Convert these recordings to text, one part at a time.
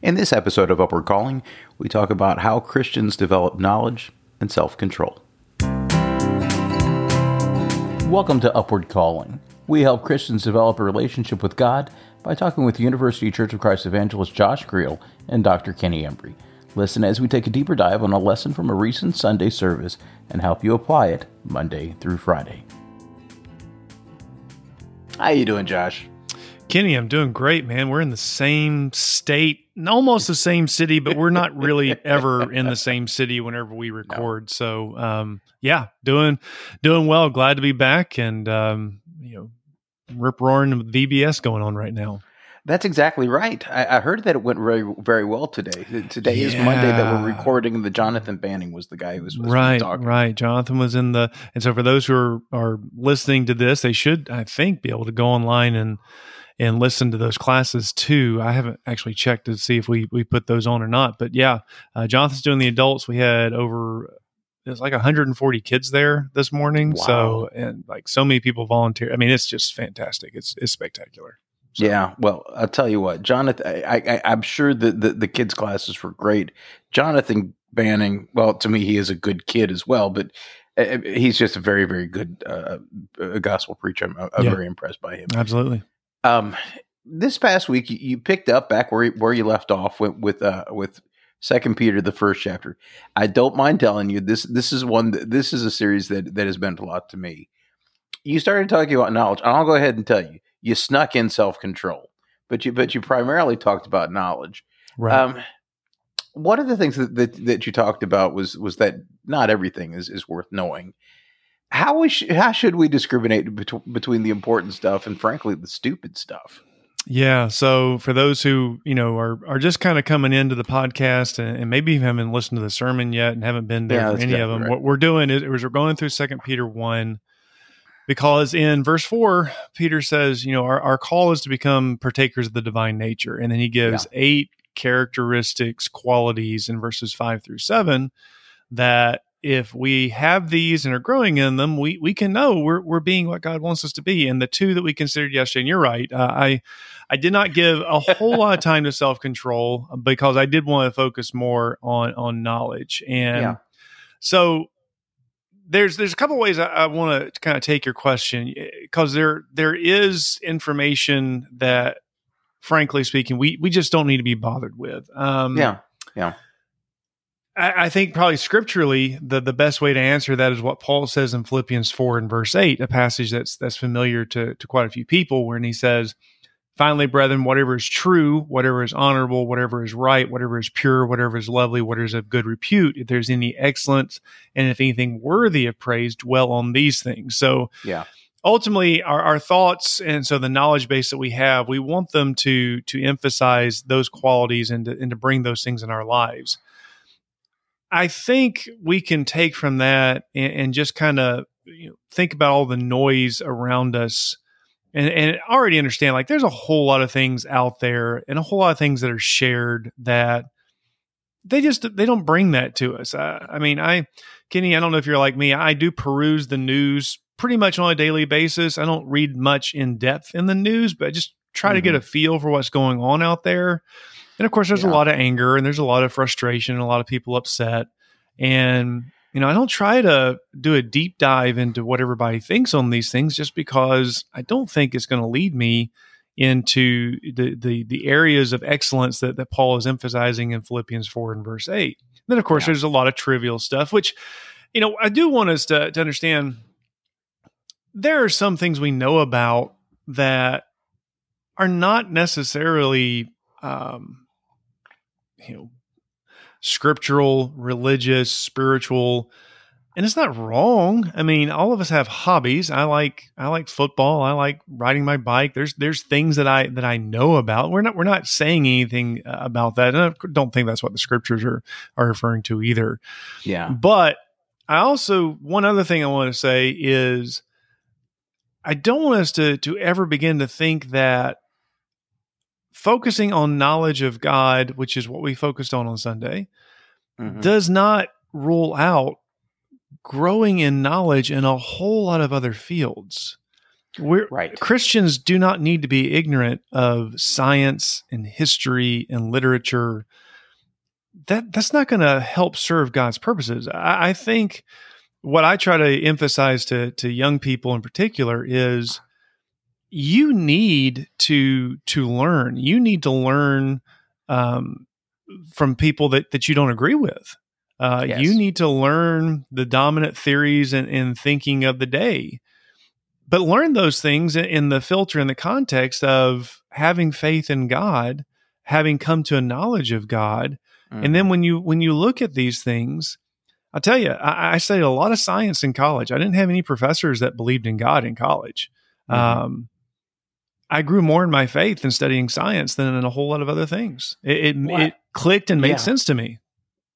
In this episode of Upward Calling, we talk about how Christians develop knowledge and self control. Welcome to Upward Calling. We help Christians develop a relationship with God by talking with University Church of Christ evangelist Josh Creel and Dr. Kenny Embry. Listen as we take a deeper dive on a lesson from a recent Sunday service and help you apply it Monday through Friday. How are you doing, Josh? Kenny, I'm doing great, man. We're in the same state, almost the same city, but we're not really ever in the same city whenever we record. No. So, um, yeah, doing doing well. Glad to be back, and um, you know, rip roaring VBS going on right now. That's exactly right. I, I, heard that it went very very well today. Today yeah. is Monday that we're recording. The Jonathan Banning was the guy who was, was right. Talking. Right, Jonathan was in the. And so for those who are are listening to this, they should, I think, be able to go online and and listen to those classes too. I haven't actually checked to see if we we put those on or not, but yeah, uh, Jonathan's doing the adults. We had over there's like 140 kids there this morning. Wow. So and like so many people volunteer. I mean, it's just fantastic. It's it's spectacular. So. Yeah, well, I'll tell you what, Jonathan. I, I, am sure that the, the kids' classes were great. Jonathan Banning, well, to me, he is a good kid as well, but uh, uh, he's just a very, very good uh, gospel preacher. I'm, I'm yeah. very impressed by him. Absolutely. Um, this past week, you picked up back where where you left off with with uh, with Second Peter, the first chapter. I don't mind telling you this. This is one. This is a series that that has meant a lot to me. You started talking about knowledge. I'll go ahead and tell you. You snuck in self control, but you but you primarily talked about knowledge. Right. Um, one of the things that, that, that you talked about was was that not everything is, is worth knowing how we sh- how should we discriminate bet- between the important stuff and frankly the stupid stuff? Yeah. So for those who you know are are just kind of coming into the podcast and, and, maybe haven't listened to the sermon yet and haven't been there yeah, for any of them, right. what we're doing is, is we're going through Second Peter one because in verse four, Peter says, you know, our, our call is to become partakers of the divine nature, and then he gives yeah. eight characteristics, qualities in verses five through seven that if we have these and are growing in them, we we can know we're we're being what God wants us to be. And the two that we considered yesterday, and you're right, uh, I I did not give a whole lot of time to self control because I did want to focus more on on knowledge. And yeah. so there's there's a couple ways I, I want to kind of take your question because there there is information that, frankly speaking, we we just don't need to be bothered with. Um, yeah, yeah I, think probably scripturally the the best way to answer that is what Paul says in Philippians four and verse eight, a passage that's that's familiar to to quite a few people, when he says, "Finally, brethren, whatever is true, whatever is honorable, whatever is right, whatever is pure, whatever is lovely, whatever is of good repute, if there's any excellence, and if anything worthy of praise, dwell on these things." So, yeah ultimately our, our thoughts and so the knowledge base that we have we want them to to emphasize those qualities and to, and to bring those things in our lives I think we can take from that and, and just kind of you know, think about all the noise around us and, and already understand like there's a whole lot of things out there and a whole lot of things that are shared that they just they don't bring that to us. I, I mean, I Kenny, I don't know if you're like me. I do peruse the news pretty much on a daily basis. I don't read much in depth in the news, but I just try mm-hmm. to get mm-hmm. a feel for what's going on out there. And of course, there's yeah. a lot of anger and there's a lot of frustration and a lot of people upset. And, you know, I don't try to do a deep dive into what everybody thinks on these things just because I don't think it's going to lead me into the, the, the areas of excellence that, that Paul is emphasizing in Philippians 4 and verse 8. then, of course, yeah. there's a lot of trivial stuff, which, you know, I do want us to, to understand there are some things we know about that are not necessarily um, you know scriptural, religious, spiritual, and it's not wrong. I mean, all of us have hobbies. I like I like football. I like riding my bike. There's there's things that I that I know about. We're not we're not saying anything uh, about that, and I don't think that's what the scriptures are are referring to either. Yeah, but I also one other thing I want to say is I don't want us to to ever begin to think that focusing on knowledge of God, which is what we focused on on Sunday, mm-hmm. does not rule out growing in knowledge in a whole lot of other fields. We're, Right. Christians do not need to be ignorant of science and history and literature. That that's not going to help serve God's purposes. I, I think what I try to emphasize to to young people in particular is you need to to learn. You need to learn um, from people that that you don't agree with. Uh, Yes. You need to learn the dominant theories and, and thinking of the day, but learn those things in- the filter in the context of having faith in God, having come to a knowledge of God, Mm-hmm. and then when you when you look at these things, I tell you, I, I studied a lot of science in college. I didn't have any professors that believed in God in college. Mhm. Um, I grew more in my faith in studying science than in a whole lot of other things. It it, Well, it clicked and made yeah. sense to me.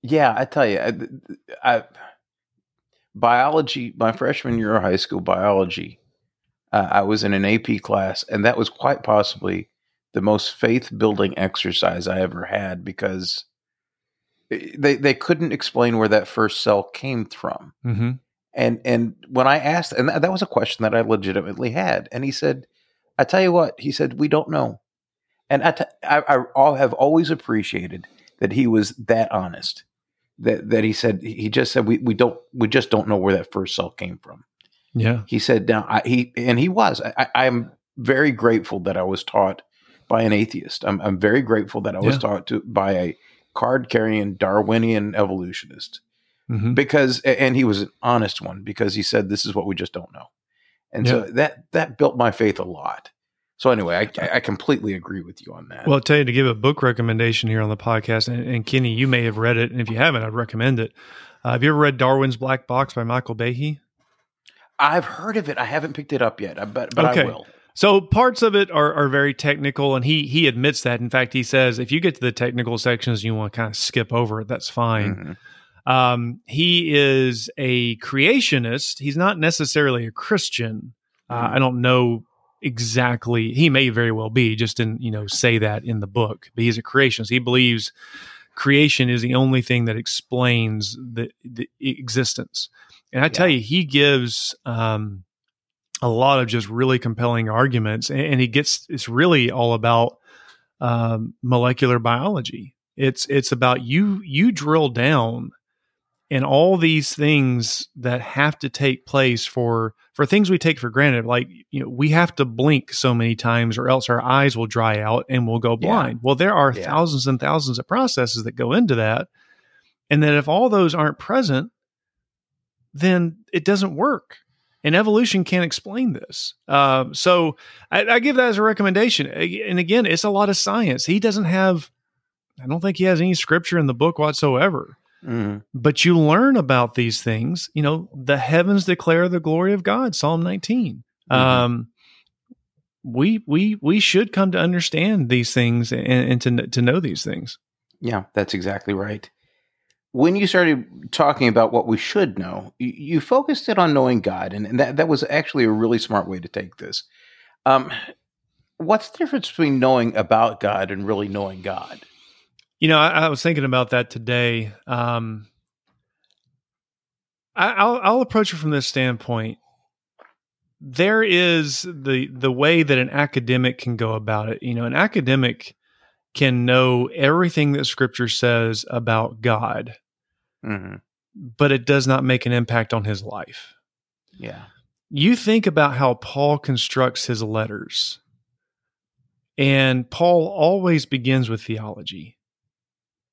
Yeah, I tell you, I, I biology. My freshman year of high school biology, uh, I was in an AP class, and that was quite possibly the most faith building exercise I ever had because they they couldn't explain where that first cell came from. Mm-hmm. And and when I asked, and that, that was a question that I legitimately had, and he said, "I tell you what," he said, "we don't know." And I, t- I, I all have always appreciated that he was that honest. That that he said he just said we, we don't we just don't know where that first cell came from. Yeah. He said now I, he and he was. I, am very grateful that I was taught by an atheist. I'm I'm very grateful that I was Yeah. taught to by a card carrying Darwinian evolutionist Mm-hmm. because and he was an honest one because he said this is what we just don't know and so that that built my faith a lot so anyway i, I completely agree with you on that Well, I'll tell you to give a book recommendation here on the podcast, and, and Kenny, you may have read it, and if you haven't, I'd recommend it. Uh, have you ever read Darwin's Black Box by Michael Behe? i've heard of it i haven't picked it up yet I- but but i Okay. will So parts of it are, are very technical, and he he admits that. In fact, he says if you get to the technical sections, you want to kind of skip over it. That's fine. Mhm. Um, he is a creationist. He's not necessarily a Christian. Uh. I don't know exactly. He may very well be. Just didn't you know say that in the book. But he's a creationist. He believes creation is the only thing that explains the, the existence. And I tell you, he gives um, a lot of just really compelling arguments, and, and he gets. It's really all about um, molecular biology. It's it's about you you drill down and all these things that have to take place for for things we take for granted like you know we have to blink so many times or else our eyes will dry out and we'll go Yeah. blind. Well there are Yeah. thousands and thousands of processes that go into that and that if all those aren't present then it doesn't work and evolution can't explain this. Um, so I, I give that as a recommendation. And again it's a lot of science. He doesn't have i don't think he has any scripture in the book whatsoever Mhm. but you learn about these things you know the heavens declare the glory of god psalm 19 Mhm. um we we we should come to understand these things and, and to to know these things. Yeah that's exactly right. When you started talking about what we should know you, you focused it on knowing god and, and that, that was actually a really smart way to take this. Um, what's the difference between knowing about god and really knowing god you know i, I was thinking about that today um I, I'll, I'll approach it from this standpoint there is the the way that an academic can go about it you know an academic can know everything that scripture says about god mm-hmm. but it does not make an impact on his life. yeah You think about how Paul constructs his letters, and Paul always begins with theology.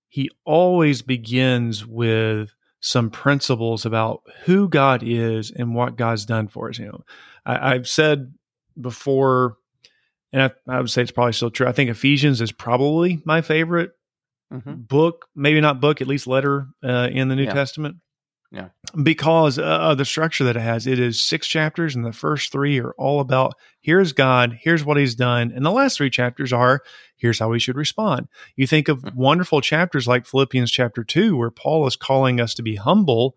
He always begins with some principles about who God is and what God's done for us. You know, I, I've said before, and I, I would say it's probably still true. I think Ephesians is probably my favorite mm-hmm. book, maybe not book, at least letter uh, in the New Yeah. Testament. Yeah. Because uh, of the structure that it has. It is six chapters, and the first three are all about here's God, here's what he's done. And the last three chapters are here's how we should respond. You think of Mhm. wonderful chapters like Philippians chapter two, where Paul is calling us to be humble.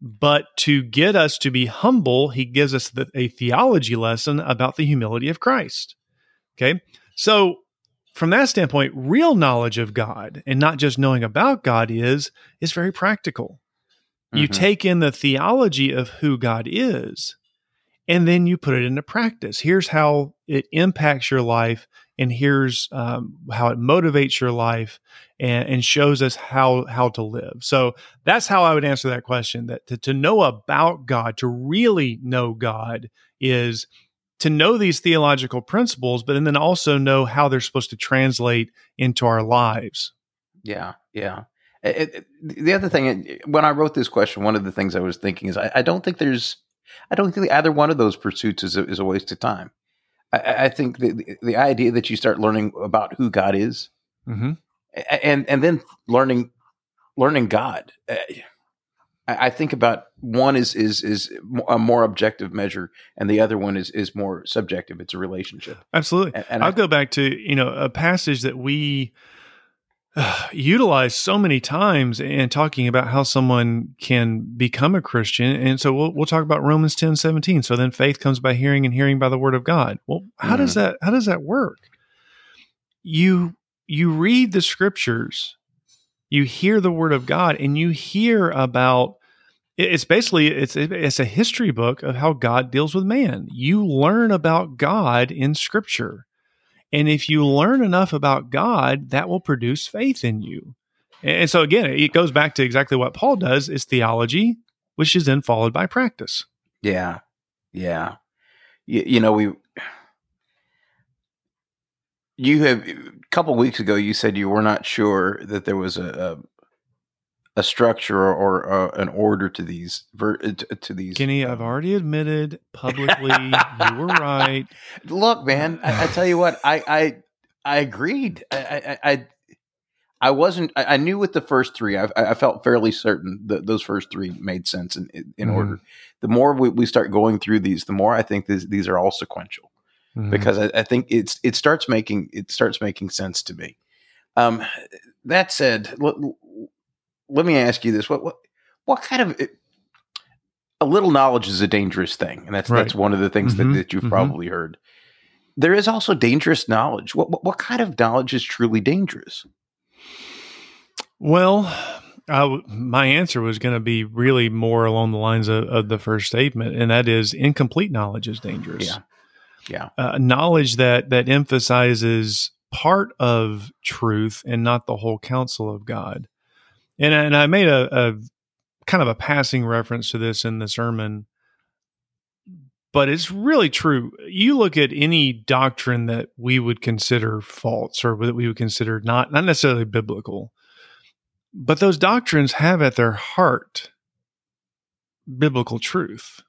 But to get us to be humble, he gives us the, a theology lesson about the humility of Christ. Okay. So from that standpoint, real knowledge of God and not just knowing about God is is very practical. You Mhm. take in the theology of who God is, and then you put it into practice. Here's how it impacts your life, and here's um, how it motivates your life, and, and, shows us how how to live. So that's how I would answer that question. That to, to know about God, to really know God, is to know these theological principles, but then also know how they're supposed to translate into our lives. Yeah, yeah. It, it, the other thing, when I wrote this question, one of the things I was thinking is I, I don't think there's, I don't think either one of those pursuits is a, is a waste of time. I, I think the, the idea that you start learning about who God is, mm-hmm. and and then learning learning God. I think about one is is is a more objective measure, and the other one is is more subjective. It's a relationship. Absolutely. And, and I'll I, go back to you know a passage that we utilized so many times in talking about how someone can become a Christian. And so we'll, we'll talk about Romans 10, 17. So then faith comes by hearing and hearing by the word of God. Well, how mm. does that, how does that work? You, you read the scriptures, you hear the word of God and you hear about it's basically it's it's a history book of how God deals with man. You learn about God in scripture. And if you learn enough about God, that will produce faith in you. And so again, it goes back to exactly what Paul does is theology, which is then followed by practice. Yeah. Yeah. You, you know, we you have a couple weeks ago you said you were not sure that there was a, a structure or, or uh, an order to these ver- uh, to these. Kenny, I've already admitted publicly you were right. Look, man, I, I, tell you what, I I, I agreed. I I, I, I wasn't. I, knew with the first three, I, I felt fairly certain that those first three made sense in in, mm-hmm. order. The more we, we start going through these, the more I think this, these are all sequential. Mm-hmm. Because I, I think it's it starts making it starts making sense to me. Um, that said, let me ask you this: what what what kind of a little knowledge is a dangerous thing, and that's right. that's one of the things mm-hmm. that, that you've mm-hmm. probably heard. There is also dangerous knowledge. What, what, what kind of knowledge is truly dangerous? Well, uh, my answer was going to be really more along the lines of, of, the first statement, and that is incomplete knowledge is dangerous. Yeah, yeah. Uh, knowledge that that emphasizes part of truth and not the whole counsel of God. And and I made a, a kind of a passing reference to this in the sermon, but it's really true. You look at any doctrine that we would consider false or that we would consider not not necessarily biblical, but those doctrines have at their heart biblical truth.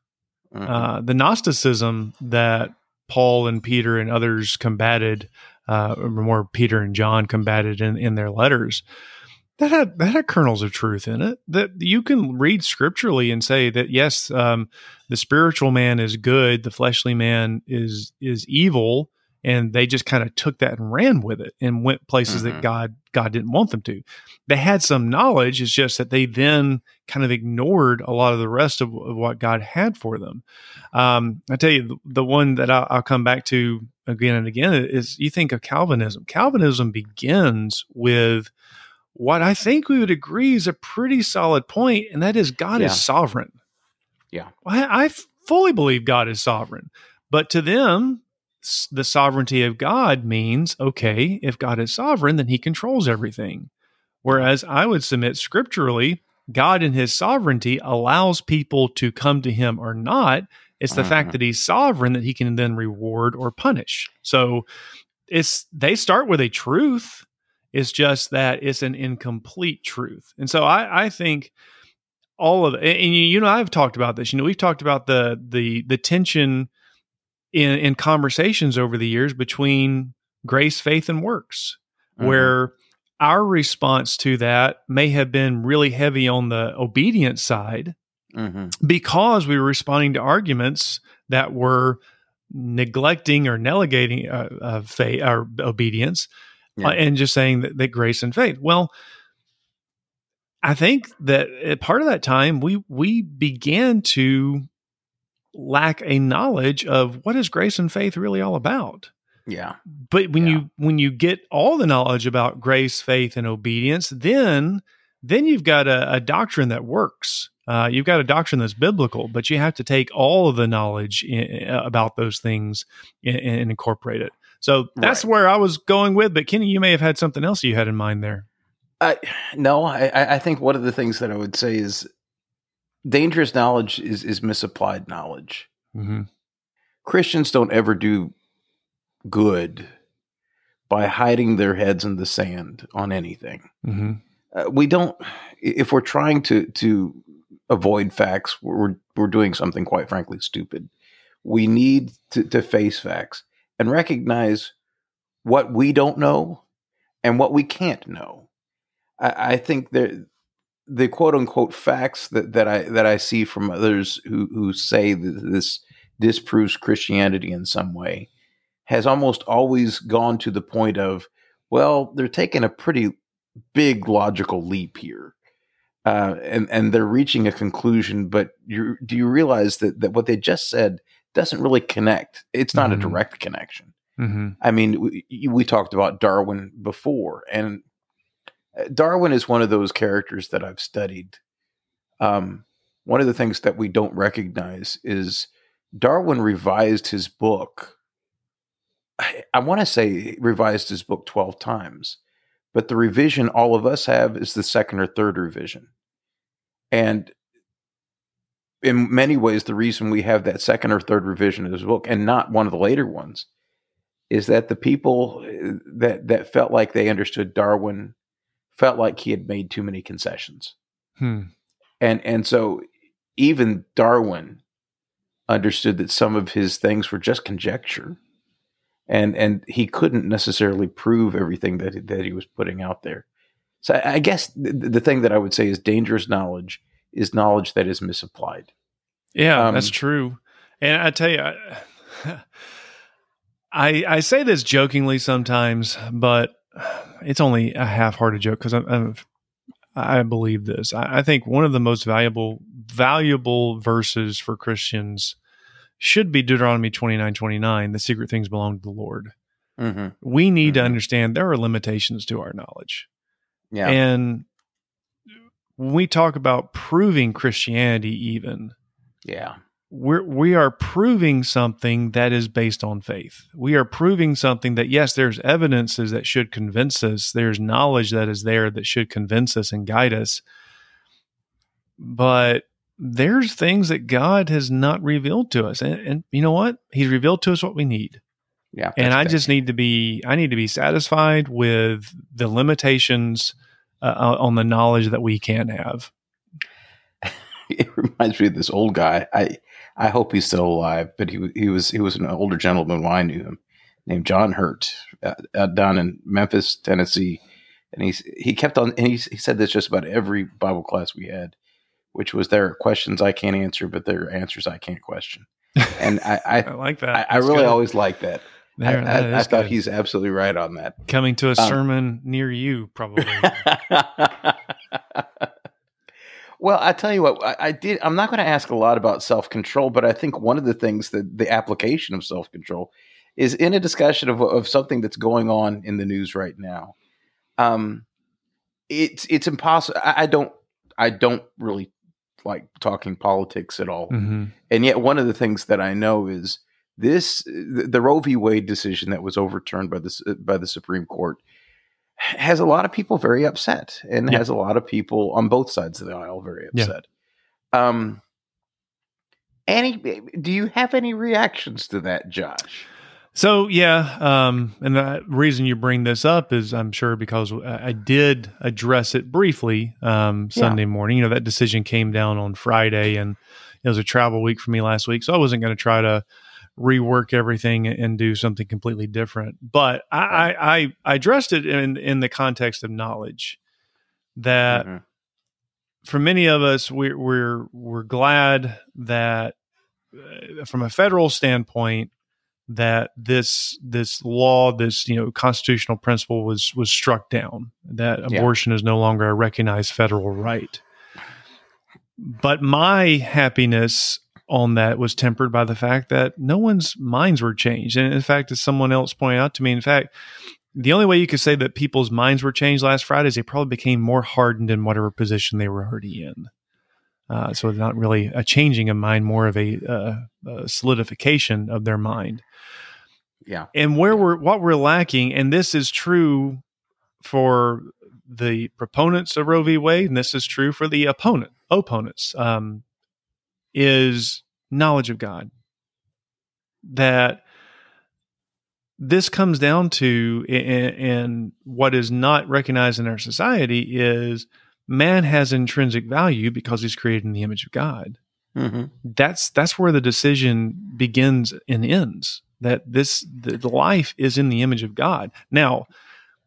Mm-hmm. Uh, the Gnosticism that Paul and Peter and others combated, uh, or more Peter and John combated in, in their letters, that had that had kernels of truth in it that you can read scripturally and say that yes um, the spiritual man is good the fleshly man is is evil and they just kind of took that and ran with it and went places mm-hmm. that god god didn't want them to. They had some knowledge it's just that they then kind of ignored a lot of the rest of, of what god had for them. Um, i tell you the, the one that I'll, I'll come back to again and again is you think of calvinism. Calvinism begins with what I think we would agree is a pretty solid point, and that is God yeah. is sovereign. Yeah. I, I fully believe God is sovereign. But to them, the sovereignty of God means okay, if God is sovereign, then he controls everything. Whereas I would submit scripturally, God in his sovereignty allows people to come to him or not. It's the uh-huh. fact that he's sovereign that he can then reward or punish. So it's they start with a truth it's just that it's an incomplete truth. And so I, I think all of it, and you, you know, I've talked about this. You know, we've talked about the the the tension in in conversations over the years between grace, faith, and works, mm-hmm. where our response to that may have been really heavy on the obedience side mm-hmm. because we were responding to arguments that were neglecting or negating uh, uh, faith or obedience yeah. uh, and just saying that, that grace and faith. Well, I think that part of that time we we began to lack a knowledge of what is grace and faith really all about. Yeah. But when yeah. you when you get all the knowledge about grace, faith, and obedience, then then you've got a, a doctrine that works. Uh, you've got a doctrine that's biblical, but you have to take all of the knowledge in, about those things and, and incorporate it. So that's right. where I was going with. But Kenny, you may have had something else you had in mind there. Uh, no, I, I think one of the things that I would say is dangerous knowledge is is misapplied knowledge. Mm-hmm. Christians don't ever do good by hiding their heads in the sand on anything. Mm-hmm. Uh, we don't. If we're trying to to avoid facts, we're we're doing something quite frankly stupid. We need to, to face facts and recognize what we don't know and what we can't know. I, I think the quote unquote facts that, that I that I see from others who who say that this disproves Christianity in some way has almost always gone to the point of, well, they're taking a pretty big logical leap here. Uh, and and they're reaching a conclusion, but you do you realize that that what they just said doesn't really connect? It's not mm-hmm. a direct connection. Mm-hmm. I mean, we, we, talked about Darwin before, and uh, Darwin is one of those characters that I've studied. Um, one of the things that we don't recognize is Darwin revised his book I, I want to say revised his book 12 times, but the revision all of us have is the second or third revision. And in many ways, the reason we have that second or third revision of his book and not one of the later ones is that the people uh, that, that felt like they understood Darwin felt like he had made too many concessions. Hmm. And, and so even Darwin understood that some of his things were just conjecture and and he couldn't necessarily prove everything that that he was putting out there. So I guess the, the thing that I would say is dangerous knowledge is knowledge that is misapplied. Yeah, um, that's true. And I tell you, I, I, I say this jokingly sometimes, but it's only a half-hearted joke because I'm, i believe this. I, I, think one of the most valuable valuable verses for Christians should be Deuteronomy 29 29. The secret things belong to the Lord. Mm-hmm. We need mm-hmm. to understand there are limitations to our knowledge. Yeah. And when we talk about proving Christianity, even, yeah, we're we are proving something that is based on faith. We are proving something that yes, there's evidences that should convince us. There's knowledge that is there that should convince us and guide us. But there's things that God has not revealed to us. And, and you know what? He's revealed to us what we need. Yeah. And I just need to be, I need to be satisfied with the limitations uh, on the knowledge that we can have. it reminds me of this old guy. I, I hope he's still alive, but he, he was, he was an older gentleman when I knew him named John Hurt uh, uh, down in Memphis, Tennessee. And he's, he kept on, and he, he said this just about every Bible class we had which was there are questions I can't answer, but there are answers I can't question. And I, I, I like that. I, I really good. always like that. There, I, I, I thought he's absolutely right on that. Coming to a um, sermon near you, probably. well, I tell you what, I, I did. I'm not going to ask a lot about self control, but I think one of the things that the application of self control is in a discussion of, of something that's going on in the news right now. Um, it's it's impossible. I, I don't I don't really like talking politics at all. Mm-hmm. And yet, one of the things that I know is this: the, Roe v. Wade decision that was overturned by the by the Supreme Court has a lot of people very upset, and yeah. has a lot of people on both sides of the aisle very upset. Yeah. Um, any? Do you have any reactions to that, Josh? So yeah, um, and the reason you bring this up is I'm sure because I did address it briefly um, Sunday yeah. morning. You know that decision came down on Friday, and it was a travel week for me last week, so I wasn't going to try to rework everything and do something completely different. But I, I, I addressed it in in the context of knowledge that mm-hmm. for many of us we're we're we're glad that uh, from a federal standpoint that this this law, this you know constitutional principle was was struck down. That abortion yeah. is no longer a recognized federal right. But my happiness on that was tempered by the fact that no one's minds were changed. And in fact, as someone else pointed out to me, in fact, the only way you could say that people's minds were changed last Friday is they probably became more hardened in whatever position they were already in. Uh, so it's not really a changing of mind, more of a, uh, a solidification of their mind. Yeah. And where we're what we're lacking, and this is true for the proponents of Roe v. Wade, and this is true for the opponent opponents, um, is knowledge of God. That this comes down to, and what is not recognized in our society is man has intrinsic value because he's created in the image of God. Mm-hmm. That's that's where the decision begins and ends. That this the, the life is in the image of God. Now,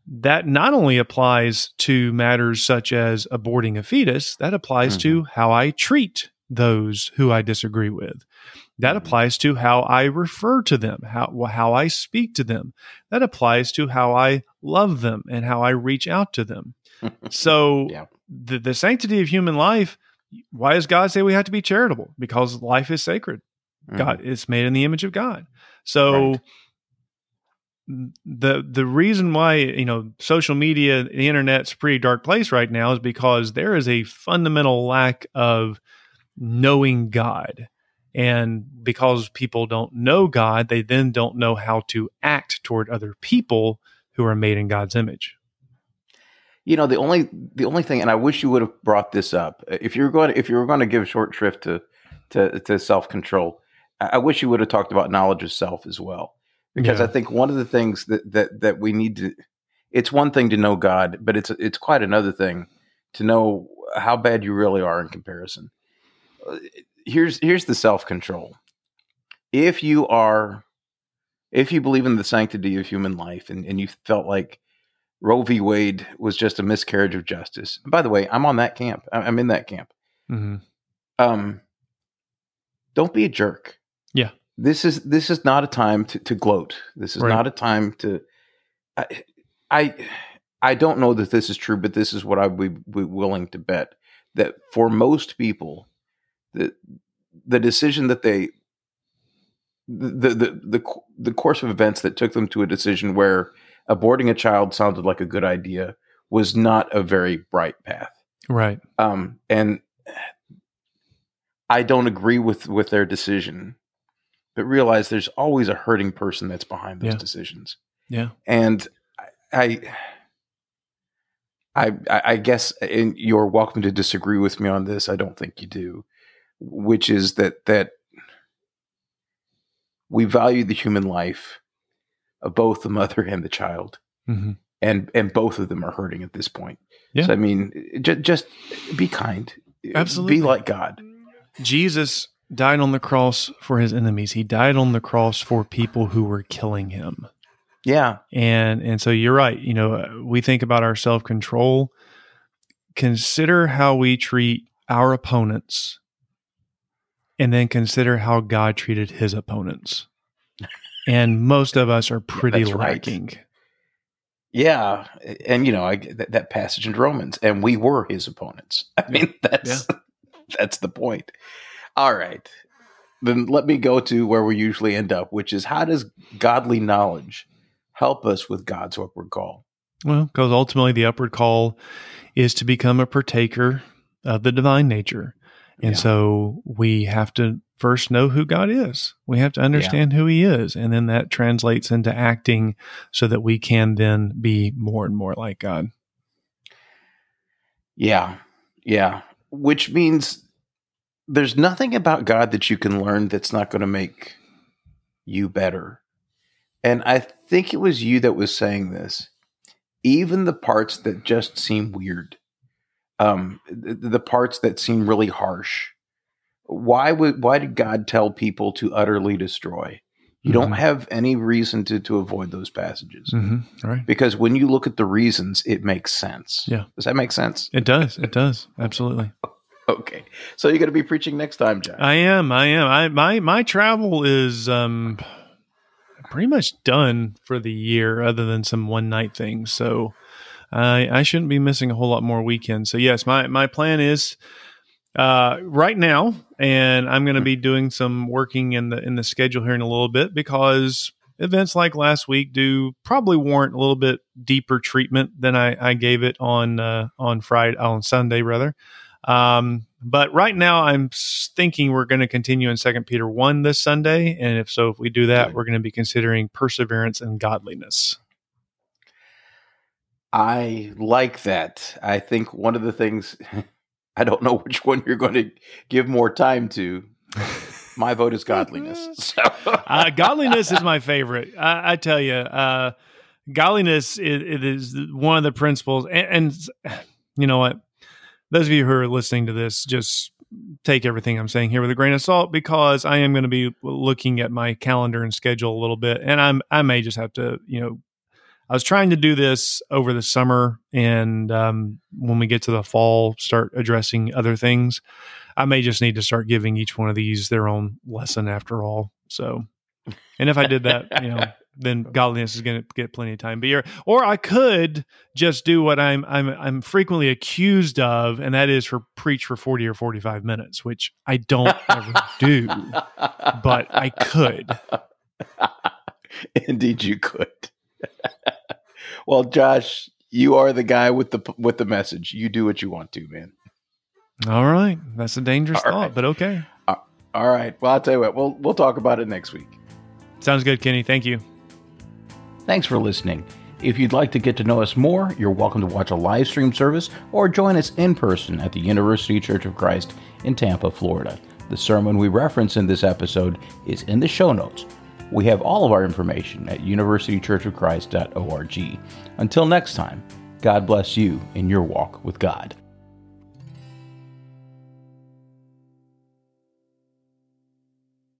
that not only applies to matters such as aborting a fetus, that applies mm-hmm. to how I treat those who I disagree with. That mm-hmm. applies to how I refer to them, how how I speak to them. That applies to how I love them and how I reach out to them. so yeah. the the sanctity of human life, why does God say we have to be charitable? Because life is sacred. Mm-hmm. God is made in the image of God. So right. the the reason why, you know, social media, the internet's a pretty dark place right now is because there is a fundamental lack of knowing God and because people don't know God, they then don't know how to act toward other people who are made in God's image. You know, the only the only thing, and I wish you would have brought this up. If you're going, to, if you were going to give short shrift to to, to self control, I wish you would have talked about knowledge of self as well, because yeah. I think one of the things that that that we need to, it's one thing to know God, but it's it's quite another thing to know how bad you really are in comparison here's here's the self control. If you are, if you believe in the sanctity of human life, and, and you felt like Roe v. Wade was just a miscarriage of justice. By the way, I'm on that camp. I'm in that camp. Mm-hmm. Um, don't be a jerk. Yeah. This is this is not a time to, to gloat. This is right. not a time to. I, I I don't know that this is true, but this is what I would be willing to bet that for most people, the the decision that they the, the the the course of events that took them to a decision where aborting a child sounded like a good idea was not a very bright path. Right. Um, and I don't agree with with their decision, but realize there's always a hurting person that's behind those yeah. decisions. Yeah. And I, I, I guess, and you're welcome to disagree with me on this. I don't think you do which is that that we value the human life of both the mother and the child, mm-hmm. and and both of them are hurting at this point. Yeah. So I mean, j- just be kind. Absolutely, be like God. Jesus died on the cross for his enemies. He died on the cross for people who were killing him. Yeah. And and so you're right. You know, we think about our self-control. Consider how we treat our opponents and then consider how God treated his opponents. And most of us are pretty yeah, lacking. Right. Yeah, and you know, I, that, that, passage in Romans, and we were his opponents. I mean, that's yeah. that's the point. All right, then let me go to where we usually end up, which is how does godly knowledge help us with God's upward call? Well, because ultimately the upward call is to become a partaker of the divine nature. And yeah. so we have to first know who God is. We have to understand yeah. who He is. And then that translates into acting so that we can then be more and more like God. Yeah. Yeah. Which means there's nothing about God that you can learn that's not going to make you better. And I think it was you that was saying this. Even the parts that just seem weird um, the, the parts that seem really harsh. Why would why did God tell people to utterly destroy? You mm-hmm. don't have any reason to to avoid those passages, mm-hmm. right? Because when you look at the reasons, it makes sense. Yeah, does that make sense? It does. It does. Absolutely. okay, so you're going to be preaching next time, John. I am. I am. I my my travel is um pretty much done for the year, other than some one night things. So I, I shouldn't be missing a whole lot more weekends. So yes, my my plan is uh, right now, and I'm going to be doing some working in the in the schedule here in a little bit because events like last week do probably warrant a little bit deeper treatment than I, I gave it on uh, on Friday on Sunday rather. Um, But right now, I'm thinking we're going to continue in Second Peter one this Sunday, and if so, if we do that, we're going to be considering perseverance and godliness. I like that. I think one of the things I don't know which one you're going to give more time to. My vote is godliness. So. uh, godliness is my favorite. I, I tell you, uh, godliness it, it is one of the principles, and, and you know what? Those of you who are listening to this, just take everything I'm saying here with a grain of salt because I am going to be looking at my calendar and schedule a little bit, and I'm I may just have to you know I was trying to do this over the summer, and um, when we get to the fall, start addressing other things. I may just need to start giving each one of these their own lesson after all. So, and if I did that, you know, then godliness is going to get plenty of time. But here, or I could just do what I'm I'm I'm frequently accused of, and that is for preach for forty or forty five minutes, which I don't ever do, but I could. Indeed, you could. Well, Josh, you are the guy with the with the message. You do what you want to, man. All right, that's a dangerous All thought, right. but okay. Uh, all right. Well, I'll tell you what. We'll we'll talk about it next week. Sounds good, Kenny. Thank you. Thanks for listening. If you'd like to get to know us more, you're welcome to watch a live stream service or join us in person at the University Church of Christ in Tampa, Florida. The sermon we reference in this episode is in the show notes. We have all of our information at universitychurchofchrist.org. Until next time, God bless you in your walk with God.